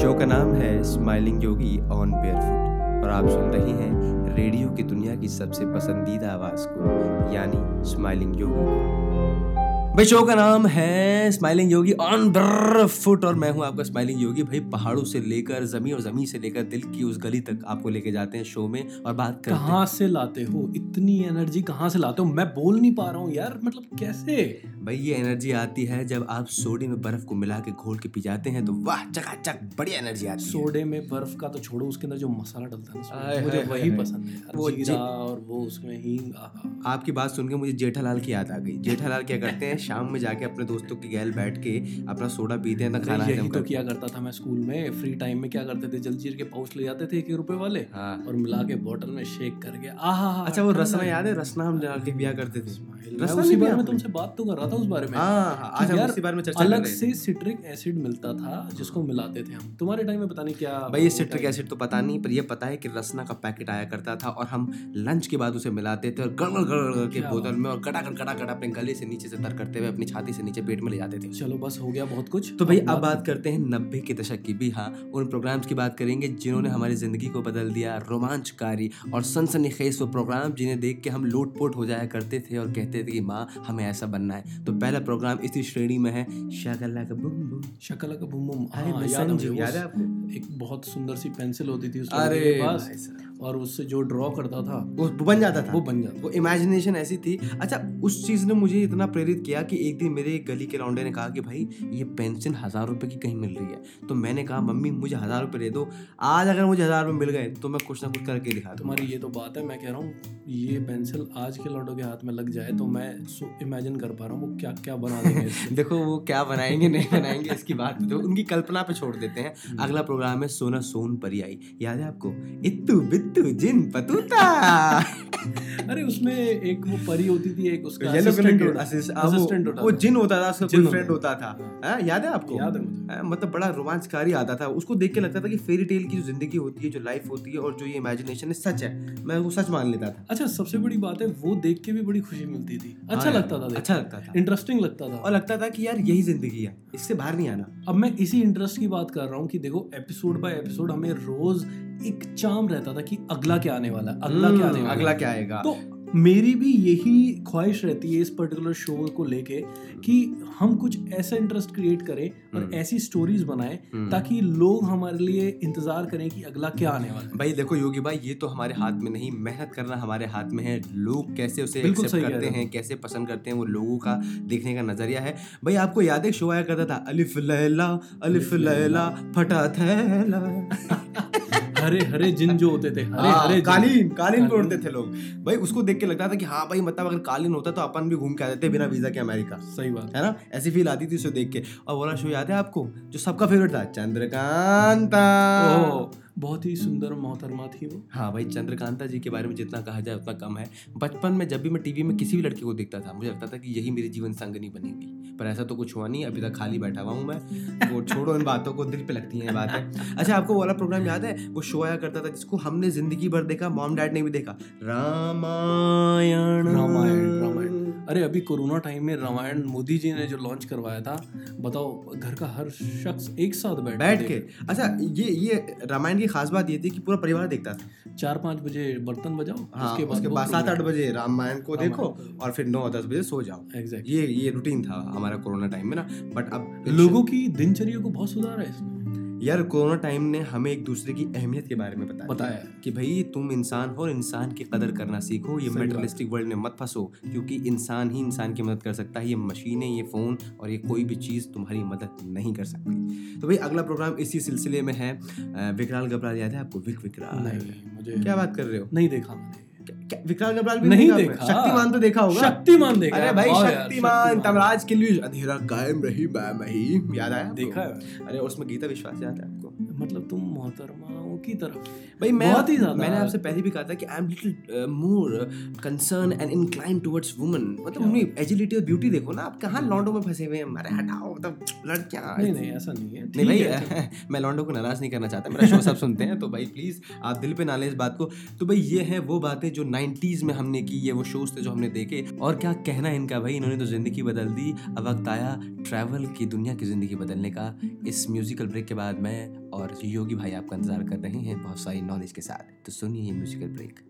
Show का नाम है स्माइलिंग योगी ऑन बेयरफुट और आप सुन रहे हैं रेडियो की दुनिया की सबसे पसंदीदा आवाज़ को, यानी स्माइलिंग योगी को। भाई, शो का नाम है स्माइलिंग योगी ऑन फुट और मैं हूँ आपका स्माइलिंग योगी। भाई, पहाड़ों से लेकर, ज़मीन और ज़मीन से लेकर दिल की उस गली तक आपको लेके जाते हैं शो में और बात करते कहाँ से लाते हो? इतनी एनर्जी कहाँ से लाते हो? मैं बोल नहीं पा रहा हूँ यार मतलब कैसे? भाई ये एनर्जी आती है जब आप सोडे में बर्फ़ को मिला के घोल के पी जाते हैं तो वाह चकाचक बढ़िया एनर्जी आती है। सोडे में बर्फ़ का तो छोड़ो उसके अंदर जो मसाला डलता है ना मुझे वही। पसंद है वो जीरा और वो उसमें आहा। आपकी बात सुन के मुझे जेठालाल की याद आ गई। जेठालाल क्या करते हैं शाम में जाके अपने दोस्तों के गैल बैठ के अपना सोडा पीते हैं ना खाना यही तो किया करता था मैं स्कूल में फ्री टाइम में क्या करते थे जलजीर के पाउच ले जाते थे एक रुपए वाले हाँ। और मिला के बोतल में शेक करके आहा अच्छा वो रसना याद है रसना हम डाल के पिया करते थे। रसना उसी बारे में तुमसे बात तो कर रहा था उस बारे में। हाँ हाँ, आज हम उसी बारे में चर्चा अलग से सिट्रिक एसिड मिलता था जिसको मिलाते थे हम। तुम्हारे टाइम में पता नहीं क्या भाई ये सिट्रिक एसिड तो पता नहीं पर ये पता है कि रसना का पैकेट आया करता था और हम लंच के बाद उसे मिलाते थे और गड़गड़ गड़गड़ करके बोतल में और गड़ागड़ गड़ागड़ अपने गले से नीचे से तर करते हुए अपनी छाती से नीचे पेट में ले जाते थे। चलो बस हो गया बहुत कुछ। तो भाई अब बात करते हैं नब्बे के दशक की। भी हाँ उन प्रोग्राम्स की बात करेंगे जिन्होंने हमारी ज़िंदगी को बदल दिया रोमांचकारी और सनसनीखेज वो प्रोग्राम जिन्हें देख के हम लोटपोट हो जाया करते थे और कहते थे कि माँ हमें ऐसा बनना है। तो पहला प्रोग्राम इसी श्रेणी में है शागल्ला का बुम बुम शकल का बुम बुम अरे हाँ, याद है आपको? एक बहुत सुंदर सी पेंसिल होती थी उसके पास। और उससे जो ड्रॉ करता था वो बन जाता था। वो बन जाता वो इमेजिनेशन ऐसी थी। अच्छा उस चीज़ ने मुझे इतना प्रेरित किया कि एक दिन मेरे गली के लौंडे ने कहा कि भाई ये पेंसिल हज़ार रुपए की कहीं मिल रही है। तो मैंने कहा मम्मी मुझे हज़ार रुपए दे दो। आज अगर मुझे हज़ार रुपए मिल गए तो मैं कुछ ना कुछ करके दिखा तुम्हारी ये तो बात है मैं कह रहा हूँ ये पेंसिल आज के लौटों के हाथ में लग जाए तो मैं इमेजिन कर पा रहा हूँ वो क्या क्या बना देंगे। देखो वो क्या बनाएँगे नहीं बनाएँगे इसकी बात तो उनकी कल्पना पे छोड़ देते हैं। अगला प्रोग्राम है सोना सोन परी आई। याद है आपको? इत्तू बित्तू जिन पतूता। अरे उसमें एक वो परी होती थी एक उसका येलो कलर के होता- हाँ, वो जिन होता था उसका कोई फ्रेंड होता था। हाँ, याद है आपको? याद है मुझे। हाँ, मतलब बड़ा रोमांचकारी आता था। उसको देख के लगता था कि फेरी टेल की जो ज़िंदगी होती है जो लाइफ होती है और जो ये इमेजिनेशन है सच है। मैं वो सच मान लेता था। अच्छा सबसे बड़ी बात है वो देख के भी बड़ी खुशी मिलती थी। अच्छा हाँ लगता था अच्छा लगता था। इंटरेस्टिंग लगता था। और लगता था कि यार यही ज़िंदगी है। इससे बाहर नहीं आना। अब मैं इसी इंटरेस्ट की बात कर रहा हूँ कि देखो एपिसोड बाय एपिसोड हमें रोज एक चाम रहता था कि अगला क्या आने वाला है? अगला क्या आने हम्म, वाला अगला क्या आएगा? तो मेरी भी यही ख्वाहिश रहती है इस पर्टिकुलर शो को लेके कि हम कुछ ऐसा इंटरेस्ट क्रिएट करें और हम्म। ऐसी स्टोरीज बनाएँ हम्म। ताकि लोग हमारे लिए इंतज़ार करें कि अगला क्या आने वाला है। भाई देखो योगी भाई ये तो हमारे हाथ में नहीं मेहनत करना हमारे हाथ में है। लोग कैसे उसे एक्सेप्ट करते हैं। कैसे पसंद करते हैं वो लोगों का देखने का नज़रिया है। भाई आपको याद है शो आया करता था अलिफ लैला अलिफ लैला। फटा थैला। हरे हरे जिन जो होते थे हरे हाँ, हरे कालीन कालीन पे उड़ते थे लोग। भाई उसको देख के लगता था कि हाँ भाई मतलब अगर कालीन होता तो अपन भी घूम के आ जाते बिना वीज़ा के अमेरिका। सही बात। है ना? ऐसी फील आती थी उसे देख के। और वाला शो याद है आपको? जो सबका फेवरेट था चंद्रकांता। बहुत ही सुंदर मोहतरमा थी वो। हाँ भाई चंद्रकांता जी के बारे में जितना कहा जाए उतना कम है। बचपन में जब भी मैं टीवी में किसी भी लड़की को देखता था मुझे लगता था कि यही मेरी जीवन संगनी बनेगी। पर ऐसा तो कुछ हुआ नहीं अभी तक खाली बैठा हुआ हूँ मैं। वो छोड़ो इन बातों को दिल पे लगती हैं बातें। अच्छा आपको वाला प्रोग्राम याद है? वो शो आया करता था जिसको हमने ज़िंदगी भर देखा मॉम डैड ने भी देखा। रामायण। रामायण रामायण। अरे अभी कोरोना टाइम में रामायण मोदी जी ने जो लॉन्च करवाया था बताओ घर का हर शख्स एक साथ बैठ बैठ के। अच्छा ये ये रामायण की खास बात ये थी कि पूरा परिवार देखता था। चार पाँच बजे बर्तन बजाओ हाँ उसके बाद सात आठ बजे रामायण को देखो और फिर नौ दस बजे सो जाओ। एग्जैक्ट ये ये रूटीन था हमारा कोरोना टाइम में ना बट अब लोगों की दिनचर्या को बहुत सुधार है इसमें यार कोरोना टाइम ने हमें एक दूसरे की अहमियत के बारे में बताया। बताया। कि भाई तुम इंसान हो और इंसान की कदर करना सीखो। ये। मेटलिस्टिक वर्ल्ड में मत फंसो क्योंकि इंसान ही इंसान की मदद कर सकता है। ये मशीनें ये फ़ोन और ये कोई भी चीज़ तुम्हारी मदद नहीं कर सकती। तो भाई अगला प्रोग्राम इसी सिलसिले में है। विकराल घबराल याद है आपको? विक विकराल। क्या बात कर रहे हो? नहीं देखा मैंने। क्या- क्या- भी नहीं देखा। शक्तिमान तो देखा होगा। शक्तिमान देखा अरे भाई शक्तिमान तमराज के लिए अंधेरा कायम रही मैं मही याद आया देखा है। अरे उसमें गीता विश्वास याद है आपको? मतलब तुम मोहतरमाओं की तरफ़ भाई मैं बहुत ही ज़्यादा मैंने आपसे पहले भी कहा था कि I am little more concern and incline towards woman मतलब? उनमें एजिलिटी और ब्यूटी देखो ना आप कहाँ लॉन्डो में फंसे हुए हैं? अरे हटाओ मतलब लड़कियाँ नहीं नहीं ऐसा नहीं है। नहीं भाई मैं लॉन्डो को नाराज़ नहीं करना चाहता मेरा शो सब सुनते हैं तो भाई प्लीज़ आप दिल पे ना लें इस बात को। तो भाई ये है वो बातें जो नाइन्टीज में हमने की ये वो शोज़ थे जो हमने देखे। और क्या कहना इनका भाई? इन्होंने तो ज़िंदगी बदल दी। अब वक्त आया ट्रैवल की दुनिया की ज़िंदगी बदलने का। इस म्यूजिकल ब्रेक के बाद मैं और योगी भाई आपका इंतज़ार कर रहे हैं बहुत सारी नॉलेज के साथ। तो सुनिए ये म्यूजिकल ब्रेक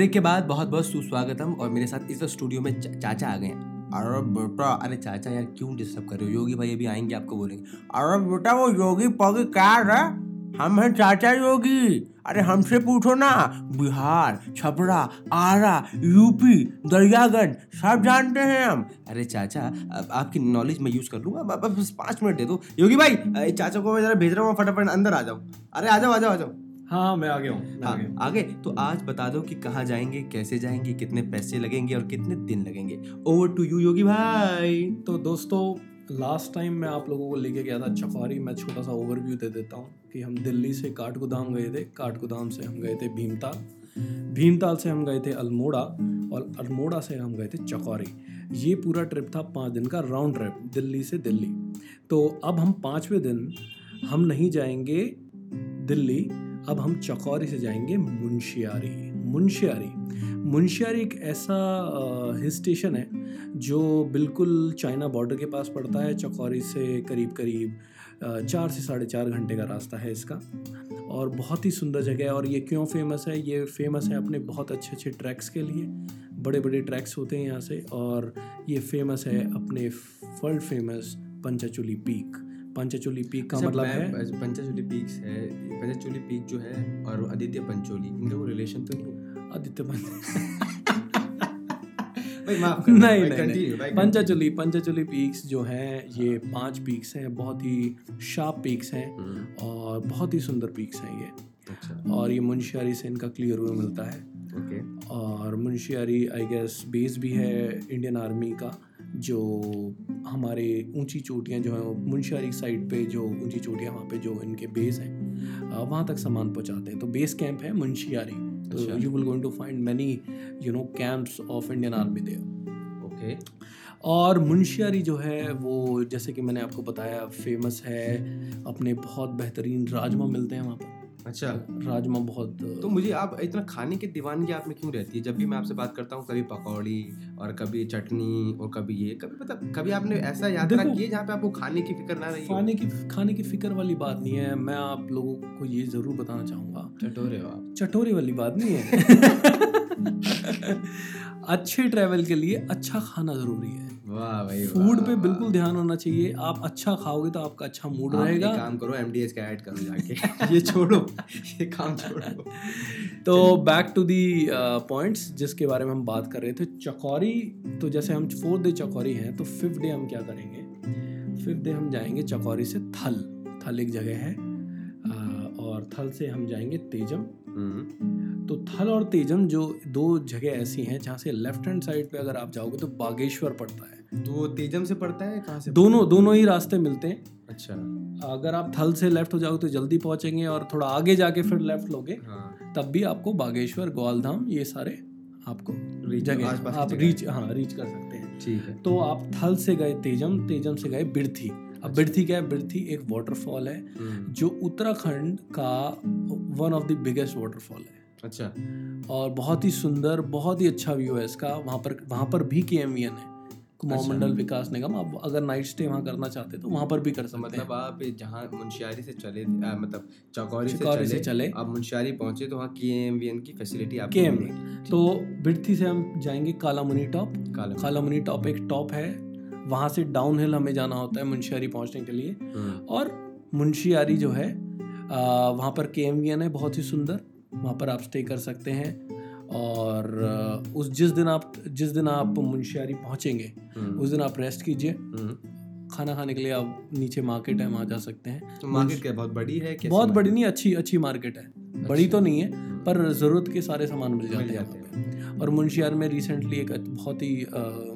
ब्रेक के बाद बहुत बहुत सुस्वागतम और मेरे साथ इस स्टूडियो में चाचा आ गए हैं। अरे बेटा, अरे चाचा यार, क्यों डिस्टर्ब कर रहे हो? योगी भाई अभी आएँगे आपको बोलेंगे। अरे बेटा, वो योगी पोगी कार है। हम हैं चाचा योगी। अरे हमसे पूछो ना। बिहार, छपरा, आरा, यूपी, दरियागंज, सब जानते हैं हम। अरे चाचा, अब आपकी नॉलेज मैं यूज़ कर लूँगा। बस पाँच मिनट दे दो। योगी भाई चाचा को मैं जरा भेज रहा हूँ, फटाफट अंदर आ जाओ। अरे आ जाओ आ जाओ आ जाओ। हाँ मैं आ गया हूँ आ हाँ, तो आज बता दो कि कहाँ जाएँगे कैसे जाएँगे कितने पैसे लगेंगे और कितने दिन लगेंगे। ओवर टू यू योगी भाई। तो दोस्तों लास्ट टाइम मैं आप लोगों को लेके गया था चकौरी मैं छोटा सा ओवरव्यू दे देता हूँ कि हम दिल्ली से काठगोदाम गए थे। काठगोदाम से हम गए थे भीमताल। भीमताल से हम गए थे अल्मोड़ा और अल्मोड़ा से हम गए थे चकौरी। ये पूरा ट्रिप था पाँच दिन का राउंड ट्रिप दिल्ली से दिल्ली। तो अब हम पाँचवें दिन हम नहीं जाएँगे दिल्ली अब हम चकौरी से जाएँगे मुंशियारी। मुंशियारी। मुंशियारी एक ऐसा हिल स्टेशन है, जो बिल्कुल चाइना बॉर्डर के पास पड़ता है, चकौरी से करीब करीब चार से साढ़े चार घंटे का रास्ता है इसका। और बहुत ही सुंदर जगह है, और ये क्यों फ़ेमस है? ये फ़ेमस है अपने बहुत अच्छे अच्छे ट्रैक्स के लिए। बड़े बड़े ट्रैक्स होते हैं यहाँ से, और ये फ़ेमस है अपने world famous Panchachuli peak Panchachuli peak का अच्छा, मतलब है? पंचाचूली पीक्स है पंचाचूली पीक जो है और आदित्य पंचोली इनका कोई रिलेशन तो नहीं है? आदित्य पंच नहीं, नहीं, पंचाचुली पंचाचुली पीक्स जो हैं ये पाँच पीक्स हैं बहुत ही शार्प पीक्स हैं हम्म, और बहुत ही सुंदर पीक्स हैं ये। अच्छा। और ये मुंशियारी से इनका क्लियर व्यू मिलता है। ओके। और मुंशियारी आई गेस बेस भी है इंडियन आर्मी का। जो हमारे ऊँची चोटियाँ जो हैं मुंशियारी साइड पे जो ऊँची चोटियाँ वहाँ पे जो इनके बेस हैं वहाँ तक सामान पहुँचाते हैं। तो बेस कैंप है मुंशियारी। तो। You will going to find many you know camps of Indian army there okay. और मुंशियारी जो है वो जैसे कि मैंने आपको बताया फ़ेमस है अपने बहुत बेहतरीन राजमा मिलते हैं वहाँ पर। अच्छा। राजमा बहुत तो मुझे आप इतना खाने की दीवानगी आप में क्यों रहती है? जब भी मैं आपसे बात करता हूँ कभी पकौड़ी और कभी चटनी और कभी ये कभी मतलब कभी आपने ऐसा यात्रा रखा की है जहाँ पे आपको खाने की फ़िक्र ना रही खाने की खाने की फ़िक्र वाली बात नहीं है। मैं आप लोगों को ये ज़रूर बताना चाहूँगा। चटोरे आप। चटोरे वाली बात नहीं है। अच्छे ट्रैवल के लिए अच्छा खाना ज़रूरी है। वाह भाई फ़ूड पे बिल्कुल ध्यान होना चाहिए। आप अच्छा खाओगे तो आपका अच्छा मूड रहेगा। काम करो एमडीएस का ऐड करो जाके। ये छोड़ो ये काम छोड़ो। तो बैक टू दी पॉइंट्स जिसके बारे में हम बात कर रहे थे। चकौरी तो जैसे हम फोर्थ डे चकौरी हैं तो फिफ्थ डे हम क्या करेंगे? फिफ्थ डे हम जाएँगे चकौरी से थल। थल एक जगह है। अ, और थल से हम जाएँगे तेजम। तो थल और तेजम जो दो जगह ऐसी हैं जहाँ से लेफ़्ट हैंड साइड पे अगर आप जाओगे तो बागेश्वर पड़ता है। तो वो तेजम से पड़ता है कहाँ से दोनों दोनों ही रास्ते मिलते हैं। अच्छा। अगर आप थल से लेफ़्ट हो जाओगे तो जल्दी पहुँचेंगे और थोड़ा आगे जाके फिर लेफ़्ट लोगे हाँ। तब भी आपको बागेश्वर ग्वालधाम ये सारे आपको जगह आप रीच हाँ। रीच कर सकते हैं। ठीक है। तो आप थल से गए तेजम तेजम से गए बिरथी। अब बिरथी क्या है? बिरथी एक वाटरफॉल है हम्म, जो उत्तराखंड का one of the biggest waterfall है। अच्छा। और बहुत ही सुंदर बहुत ही अच्छा व्यू है इसका। वहाँ पर वहाँ पर भी के एम है कुमाऊं अच्छा। मंडल विकास निगम। आप अगर नाइट स्टे वहाँ करना चाहते तो वहाँ पर भी कर सकते मतलब हैं आप जहाँ मुंशियारी से चले आ, मतलब चौकौरी से चले से चले आप मुंशियारी पहुँचे तो वहाँ के की फैसिलिटी आपको के मिलेगी। तो बिरथी से हम जाएँगे कालामुनी टॉप। काला कालामुनी टॉप एक टॉप है वहाँ से डाउन हिल हमें जाना होता है मुंशियारी पहुँचने के लिए। हम्म, और मुंशियारी जो है वहाँ पर के है बहुत ही सुंदर। वहाँ पर आप स्टे कर सकते हैं। और उस जिस दिन आप जिस दिन आप मुंशियारी पहुँचेंगे हम्म, उस दिन आप रेस्ट कीजिए। हम्म। खाना खाने के लिए आप नीचे मार्केट है वहाँ जा सकते हैं। तो मार्केट क्या बहुत बड़ी है बहुत बड़ी नहीं अच्छी अच्छी मार्केट है। बड़ी तो नहीं है पर ज़रूरत के सारे सामान मिल जाते हैं पे। और मुंशियार में रिसेंटली एक बहुत ही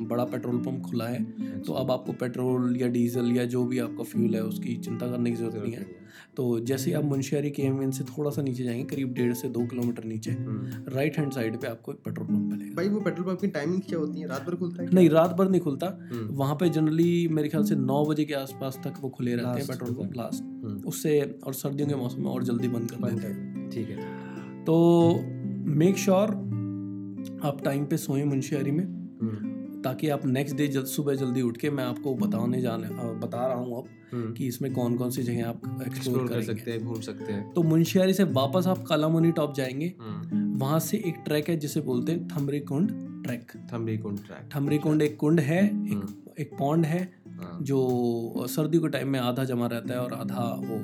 बड़ा पेट्रोल पंप खुला है तो अब आपको पेट्रोल या डीजल या जो भी आपका फ्यूल है उसकी चिंता करने की ज़रूरत नहीं है। तो जैसे ही आप मुंशियारी के एम से थोड़ा सा नीचे जाएँगे करीब डेढ़ से दो किलोमीटर नीचे। राइट हैंड साइड पे आपको एक पेट्रोल पंप मिलेगा। भाई वो पेट्रोल पंप की टाइमिंग क्या होती है? रात भर खुलता है नहीं रात भर नहीं खुलता। हम्म, वहाँ पे जनरली मेरे ख्याल से नौ बजे के आसपास तक वो खुले रहते हैं पेट्रोल पंप लास्ट उससे और सर्दियों के मौसम में और जल्दी बंद कर देते हैं। ठीक है। तो मेक श्योर sure आप टाइम पे सोएँ मुंशियारी में। हम्म, ताकि आप नेक्स्ट डे जल्द सुबह जल्दी उठ के मैं आपको बताने जाने बता रहा हूँ अब हम्म, कि इसमें कौन कौन सी जगह आप एक्सप्लोर कर सकते हैं घूम सकते हैं। तो मुंशियारी से वापस आप कालामुनी टॉप जाएँगे। हम्म, वहाँ से एक ट्रैक है जिसे बोलते हैं थमरी कुंड ट्रैक थम्बी कुंड ट्रैक थमरी कुंड एक कुंड है एक। एक पॉन्ड हाँ, जो सर्दी के टाइम में आधा जमा रहता है और आधा वो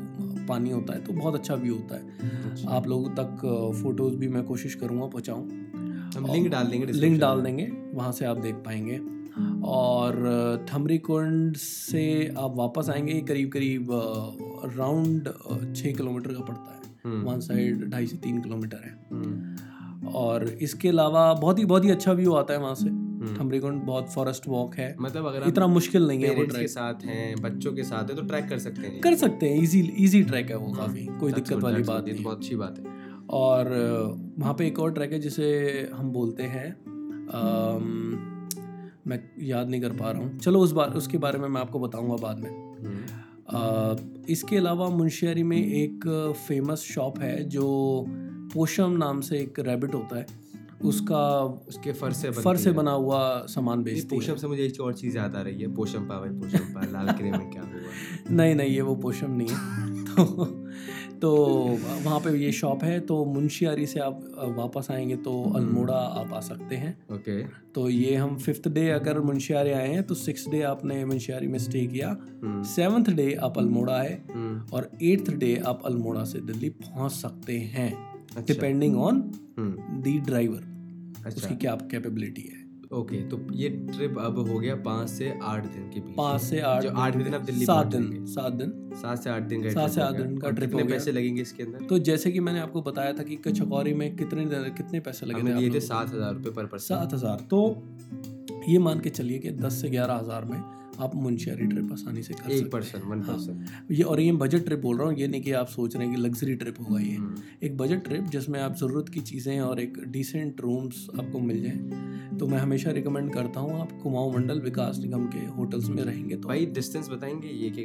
पानी होता है तो बहुत अच्छा व्यू होता है। अच्छा। आप लोगों तक फ़ोटोज़ भी मैं कोशिश करूँगा पहुँचाऊँ। हम लिंक डाल देंगे लिंक डाल देंगे वहाँ से आप देख पाएँगे। और थमरी कुंड से आप वापस आएँगे करीब करीब राउंड छः किलोमीटर का पड़ता है। हम्म, वन साइड ढाई से तीन किलोमीटर है। हम्म, और इसके अलावा बहुत ही बहुत ही अच्छा व्यू आता है वहाँ से। हम्म। कुंड बहुत फॉरेस्ट वॉक है। मतलब अगर इतना मुश्किल नहीं है वो पेरेंट्स के साथ हैं बच्चों के साथ हैं तो ट्रैक कर सकते हैं कर सकते हैं इजी इजी ट्रैक है वो काफ़ी कोई दिक्कत वाली बात नहीं तो बहुत अच्छी बात है। और वहाँ पे एक और ट्रैक है जिसे हम बोलते हैं मैं याद नहीं कर पा रहा हूँ। चलो उस बार उसके बारे में मैं आपको बताऊँगा बाद में। हम्म, इसके अलावा मुंशियारी में एक फ़ेमस शॉप है जो पोशम नाम से एक रैबिट होता है। उसका उसके फर से फर से बना हुआ सामान बेचती है। पोशम से मुझे एक और चीज़ याद आ रही है पोशम पा भाई पोशम पा लाल किले में क्या हुआ? नहीं नहीं ये वो पोशम नहीं है। तो तो वहाँ पे ये शॉप है तो मुंशियारी से आप वापस आएँगे तो अल्मोड़ा आप आ सकते हैं। ओके। तो ये हम फिफ्थ डे अगर मुंशियारी आए हैं तो सिक्स डे आपने मुंशियारी में स्टे किया। हम्म, सेवन्थ डे आप अल्मोड़ा आए हम्म, और एट्थ डे आप अल्मोड़ा से दिल्ली पहुँच सकते हैं। डिपेंडिंग ऑन दी ड्राइवर उसकी क्या कैपेबिलिटी है। ओके तो ये ट्रिप अब हो गया पाँच से आठ दिन के बीच पाँच से आठ जो आठवें दिन आप दिल्ली सात दिन सात दिन। सात से आठ दिन का सात से आठ दिन का trip कितने पैसे लगेंगे इसके अंदर? तो जैसे कि मैंने आपको बताया था कि कचौरी में कितने कितने पैसे लगे थे लिए थे सात हज़ार रुपये पर पर्सन सात हज़ार। तो ये मान के चलिए कि दस से ग्यारह हज़ार में आप मुंशियारी ट्रिप आसानी से कर सकते एक हैं। Person one. पर्सन ये और ये बजट ट्रिप बोल रहा हूँ ये नहीं कि आप सोच रहे हैं कि लग्जरी ट्रिप होगा ये। हम्म, एक बजट ट्रिप जिसमें आप ज़रूरत की चीज़ें और एक डिसेंट रूम्स आपको मिल जाएँ तो मैं हमेशा रिकमेंड करता हूँ आप कुमाऊं मंडल विकास निगम के होटल्स में रहेंगे तो। भाई डिस्टेंस बताएँगे? ये कि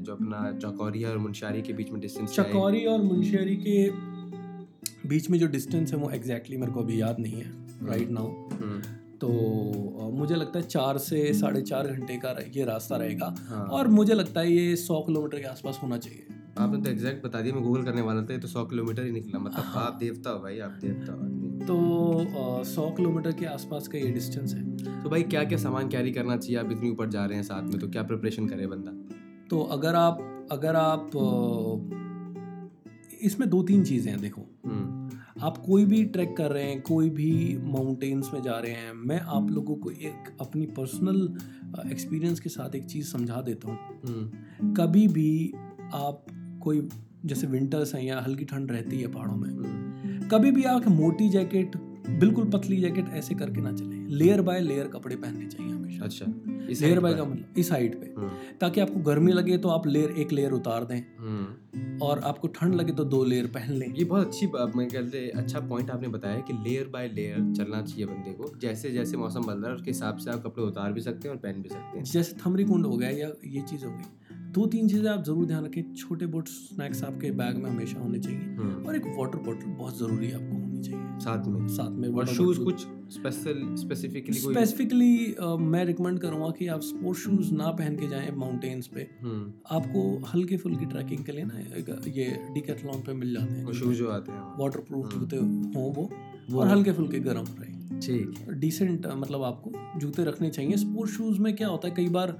जो अपना चौकौरिया और मुंशियारी के बीच में डिस्टेंस चकौरी और मुंशियारी के बीच में जो डिस्टेंस है वो एग्जैक्टली मेरे को अभी याद नहीं है राइट नाउ हम्म, तो मुझे लगता है चार से साढ़े चार घंटे का ये रास्ता रहेगा। हाँ। और मुझे लगता है ये सौ किलोमीटर के आसपास होना चाहिए। आपने तो एग्जैक्ट बता दिया मैं गूगल करने वाला था ये तो सौ किलोमीटर ही निकला मतलब हाँ। आप देवता हो भाई आप देवता हो तो सौ किलोमीटर के आसपास का ये डिस्टेंस है। तो भाई क्या क्या सामान कैरी करना चाहिए आप इतनी ऊपर जा रहे हैं साथ में तो क्या प्रिपरेशन करे बंदा? तो अगर आप अगर आप इसमें दो तीन चीज़ें हैं देखो। हम्म, आप कोई भी ट्रैक कर रहे हैं कोई भी माउंटेन्स में जा रहे हैं मैं आप लोगों को एक अपनी पर्सनल एक्सपीरियंस के साथ एक चीज़ समझा देता हूँ। हम्म, कभी भी आप कोई जैसे विंटर्स हैं या हल्की ठंड रहती है पहाड़ों में हम्म, कभी भी आप मोटी जैकेट बिल्कुल पतली जैकेट ऐसे करके ना चलें। लेयर बाय लेयर कपड़े पहनने चाहिए हमेशा। अच्छा। लेयर बाय का मतलब इस हाइट पे। हम्म, ताकि आपको गर्मी लगे तो आप लेयर एक लेयर उतार दें। हम्म। और आपको ठंड लगे तो दो लेयर पहन लें। ये बहुत अच्छी बात मैं कहते अच्छा पॉइंट आपने बताया कि लेयर बाय लेयर चलना चाहिए बंदे को। जैसे जैसे मौसम बदल रहा है उसके हिसाब से आप कपड़े उतार भी सकते हैं और पहन भी सकते हैं। जैसे थमरी कुंड हो गया या ये चीज़ हो गई दो तीन चीज़ें आप ज़रूर ध्यान रखें। छोटे बोट स्नैक्स आपके बैग में हमेशा होने चाहिए। हम्म, और एक वाटर बॉटल बहुत ज़रूरी है आपको। चाहिए। साथ में। साथ में और शूज़ कुछ स्पेशल स्पेसिफिकली स्पेसिफिकली मैं रिकमेंड करूँगा कि आप स्पोर्ट्स शूज़ ना पहन के जाएँ माउंटेन्स पे। हम्म, आपको हल्की फुल्की ट्रैकिंग के लिए ना ये डिकैथलॉन पे मिल जाते हैं। शूज़ जो आते हैं वाटर प्रूफ हम्म। जूते हों वो और हल्के फुल्के गर्म रहे। ठीक डिसेंट मतलब आपको जूते रखने चाहिए। स्पोर्ट्स शूज़ में क्या होता है कई बार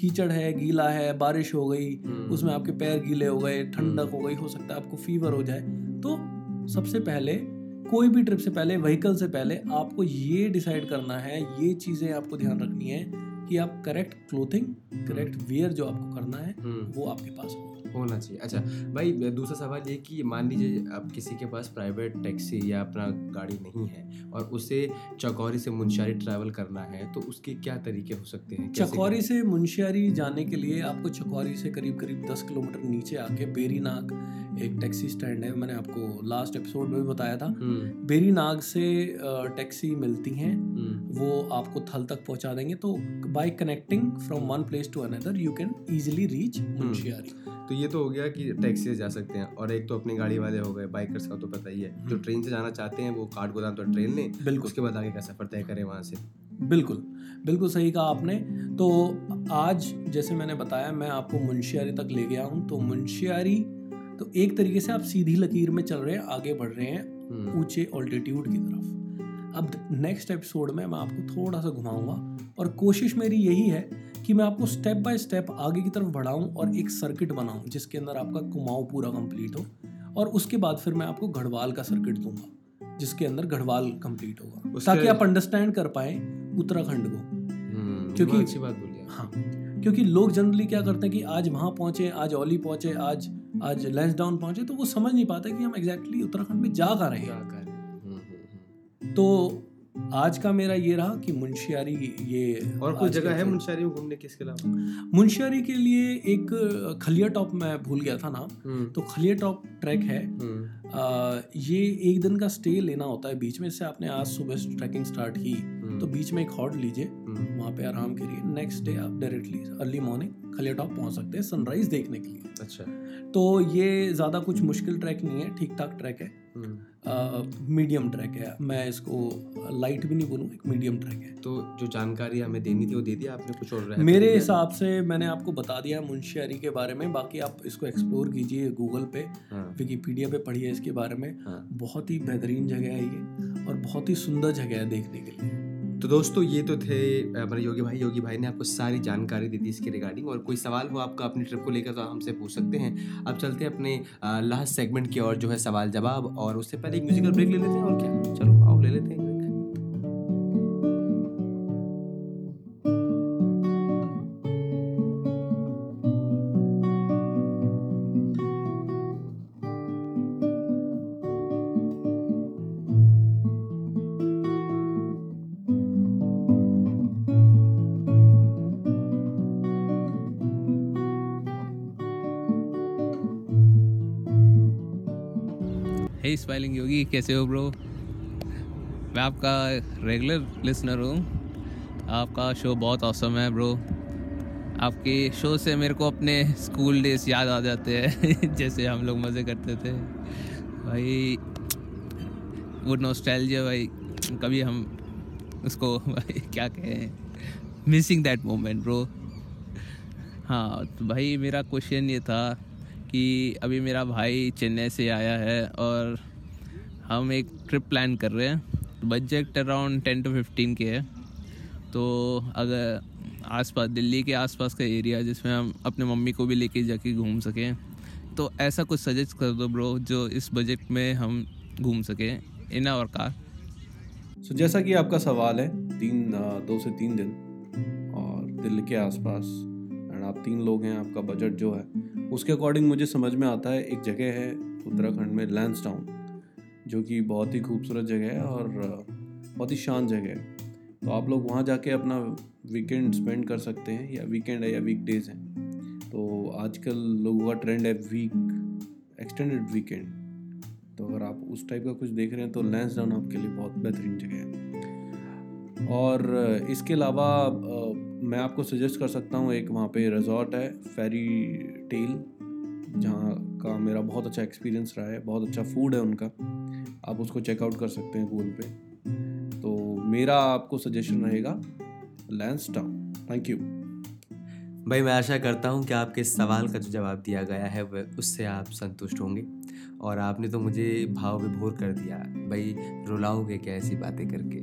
कीचड़ है गीला है बारिश हो गई हम्म, उसमें आपके पैर गीले हो गए ठंडक हो गई हो सकता है आपको फीवर हो जाए। तो सबसे पहले कोई भी ट्रिप से पहले व्हीकल से पहले आपको ये डिसाइड करना है ये चीज़ें आपको ध्यान रखनी है कि आप करेक्ट क्लोथिंग करेक्ट वेयर जो आपको करना है हम्म, वो आपके पास हो। होना चाहिए। अच्छा भाई दूसरा सवाल ये कि मान लीजिए अब किसी के पास प्राइवेट टैक्सी या अपना गाड़ी नहीं है और उसे चौकौरी से मुंशियारी ट्रैवल करना है तो उसके क्या तरीके हो सकते हैं? चकौरी से मुंशियारी जाने के लिए आपको चकौरी से करीब करीब दस किलोमीटर नीचे आके बेरीनाग एक टैक्सी स्टैंड है मैंने आपको लास्ट एपिसोड में भी बताया था। हम्म। बेरीनाग से टैक्सी मिलती हैं हम्म। वो आपको थल तक पहुँचा देंगे तो by connecting from one place to another you can easily reach Munsiyari तो ये तो हो गया कि टैक्सी से जा सकते हैं और एक तो अपनी गाड़ी वाले हो गए बाइकर्स का तो पता ही है। जो हम्म। ट्रेन से जाना चाहते हैं वो काठ गोदाम तो ट्रेन लें बिल्कुल। उसके बाद आगे का सफ़र तय करें वहाँ से। बिल्कुल बिल्कुल सही कहा आपने। तो आज जैसे मैंने बताया मैं आपको मुंशियारी तक ले गया हूँ। तो मुंशियारी तो एक तरीके से आप सीधी लकीर में चल रहे हैं आगे बढ़ रहे हैं हम्म, ऊँचे ऑल्टीट्यूड की तरफ़। अब नेक्स्ट एपिसोड में मैं आपको थोड़ा सा घुमाऊँगा और कोशिश मेरी यही है कि मैं आपको स्टेप बाय स्टेप आगे की तरफ़ बढ़ाऊं और एक सर्किट बनाऊँ जिसके अंदर आपका कुमाऊं पूरा कंप्लीट हो और उसके बाद फिर मैं आपको गढ़वाल का सर्किट दूँगा जिसके अंदर गढ़वाल कंप्लीट होगा। ताकि आप अंडरस्टैंड कर पाए उत्तराखंड को। हम्म, क्योंकि- अच्छी बात बोली हाँ क्योंकि लोग जनरली क्या करते हैं कि आज वहाँ पहुँचे आज ओली पहुँचे आज आज लेंस डाउन पहुँचे तो वो समझ नहीं पाते कि हम एग्जैक्टली exactly उत्तराखंड में जा कर रहे हैं। हम्म, हम्म। तो आज का मेरा ये रहा कि मुंशियारी ये और कोई जगह है मुंशियारी में घूमने की इसके अलावा? मुंशियारी के लिए एक खलिया टॉप मैं भूल गया था नाम। हम्म, तो खलिया टॉप ट्रैक है। हम्म, आ, ये एक दिन का स्टे लेना होता है बीच में से आपने आज सुबह ट्रैकिंग स्टार्ट की। हम्म, तो बीच में एक हॉट लीजिए हम्म, वहाँ पे आराम करिए। नेक्स्ट डे आप directly early morning Khaliya top पहुँच सकते हैं सनराइज देखने के लिए। अच्छा। तो ये ज़्यादा कुछ मुश्किल ट्रैक नहीं है ठीक ठाक ट्रैक है। हम्म, मीडियम ट्रैक है। मैं इसको लाइट भी नहीं बोलूँ एक मीडियम ट्रैक है। तो जो जानकारी हमें देनी थी वो दे दी आपने कुछ और रह तो मेरे हिसाब से मैंने आपको बता दिया मुंशियारी के बारे में बाकी आप इसको एक्सप्लोर कीजिए गूगल पे हाँ। विकीपीडिया पे पढ़िए इसके बारे में। हाँ। बहुत ही बेहतरीन जगह है ये और बहुत ही सुंदर जगह है देखने के लिए। तो दोस्तों, ये तो थे मेरे हमारे योगी भाई। योगी भाई ने आपको सारी जानकारी दी थी इसके रिगार्डिंग और कोई सवाल हो आपका अपनी ट्रिप को लेकर तो हमसे पूछ सकते हैं। अब चलते हैं अपने लास्ट सेगमेंट की और जो है सवाल जवाब और उससे पहले एक म्यूजिकल ब्रेक ले लेते हैं और क्या? चलो। हे स्माइलिंग योगी कैसे हो ब्रो मैं आपका रेगुलर लिसनर हूँ। आपका शो बहुत औसम है ब्रो आपके शो से मेरे को अपने स्कूल डेज़ याद आ जाते हैं, जैसे हम लोग मज़े करते थे। भाई, वो नॉस्टैल्जिया भाई, कभी हम उसको, भाई, क्या कहें? मिसिंग दैट मोमेंट ब्रो हाँ तो भाई, मेरा क्वेश्चन ये था कि अभी मेरा भाई चेन्नई से आया है और हम एक ट्रिप प्लान कर रहे हैं। Budget around ten to fifteen के है। तो अगर आसपास, दिल्ली के आसपास का एरिया जिसमें हम अपने मम्मी को भी लेके जाके घूम सकें तो ऐसा कुछ सजेस्ट कर दो ब्रो जो इस बजट में हम घूम सकें इन आवर कार सो जैसा कि आपका सवाल है, तीन दो से तीन दिन और दिल्ली के आसपास आप तीन लोग हैं, आपका बजट जो है, उसके अकॉर्डिंग मुझे समझ में आता है, एक जगह है उत्तराखंड में लैंसडाउन जो कि बहुत ही खूबसूरत जगह है और, बहुत ही शांत जगह है। तो आप लोग वहाँ जाके अपना वीकेंड स्पेंड कर सकते हैं, या वीकेंड है या वीक डेज़ हैं। तो आजकल लोगों का ट्रेंड है वीक एक्सटेंडेड वीकेंड तो अगर आप उस टाइप का कुछ देख रहे हैं तो लैंस डाउन आपके लिए बहुत बेहतरीन जगह है। और, इसके अलावा मैं आपको सजेस्ट कर सकता हूँ, एक वहाँ पे रिजॉर्ट है फेरी टेल जहाँ का मेरा बहुत अच्छा एक्सपीरियंस रहा है, बहुत अच्छा फ़ूड है उनका। आप उसको चेकआउट कर सकते हैं गूगल पे। तो मेरा आपको सजेशन रहेगा लैंस टाउन थैंक यू भाई, मैं आशा करता हूँ कि आपके सवाल का जो जवाब दिया गया है, वह उससे आप संतुष्ट होंगे। और आपने तो मुझे भाव विभोर कर दिया भाई, रुलाओगे क्या ऐसी बातें करके?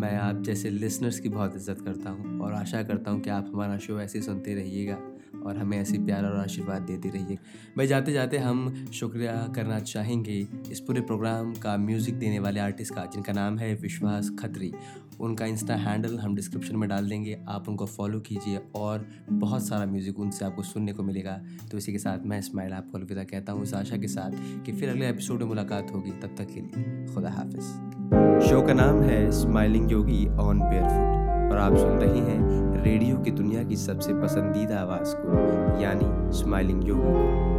मैं आप जैसे लिसनर्स की बहुत इज़्ज़त करता हूँ और आशा करता हूँ कि आप हमारा शो ऐसे सुनते रहिएगा। और हमें ऐसे प्यार और आशीर्वाद देती रहिए। भाई जाते जाते हम शुक्रिया करना चाहेंगे इस पूरे प्रोग्राम का म्यूज़िक देने वाले आर्टिस्ट का, जिनका नाम है विश्वास खत्री। उनका इंस्टा हैंडल हम डिस्क्रिप्शन में डाल देंगे, आप उनको फॉलो कीजिए और बहुत सारा म्यूज़िक उनसे आपको सुनने को मिलेगा। तो इसी के साथ मैं इस्माइल आपको अलविदा कहता हूँ, इस आशा के साथ कि फिर अगले एपिसोड में मुलाकात होगी। तब तक के लिए, खुदा हाफिज़। शो का नाम है स्माइलिंग योगी ऑन बेयरफुट और आप सुन रहे हैं रेडियो की दुनिया की सबसे पसंदीदा आवाज़ को, यानी स्माइलिंग योगी को।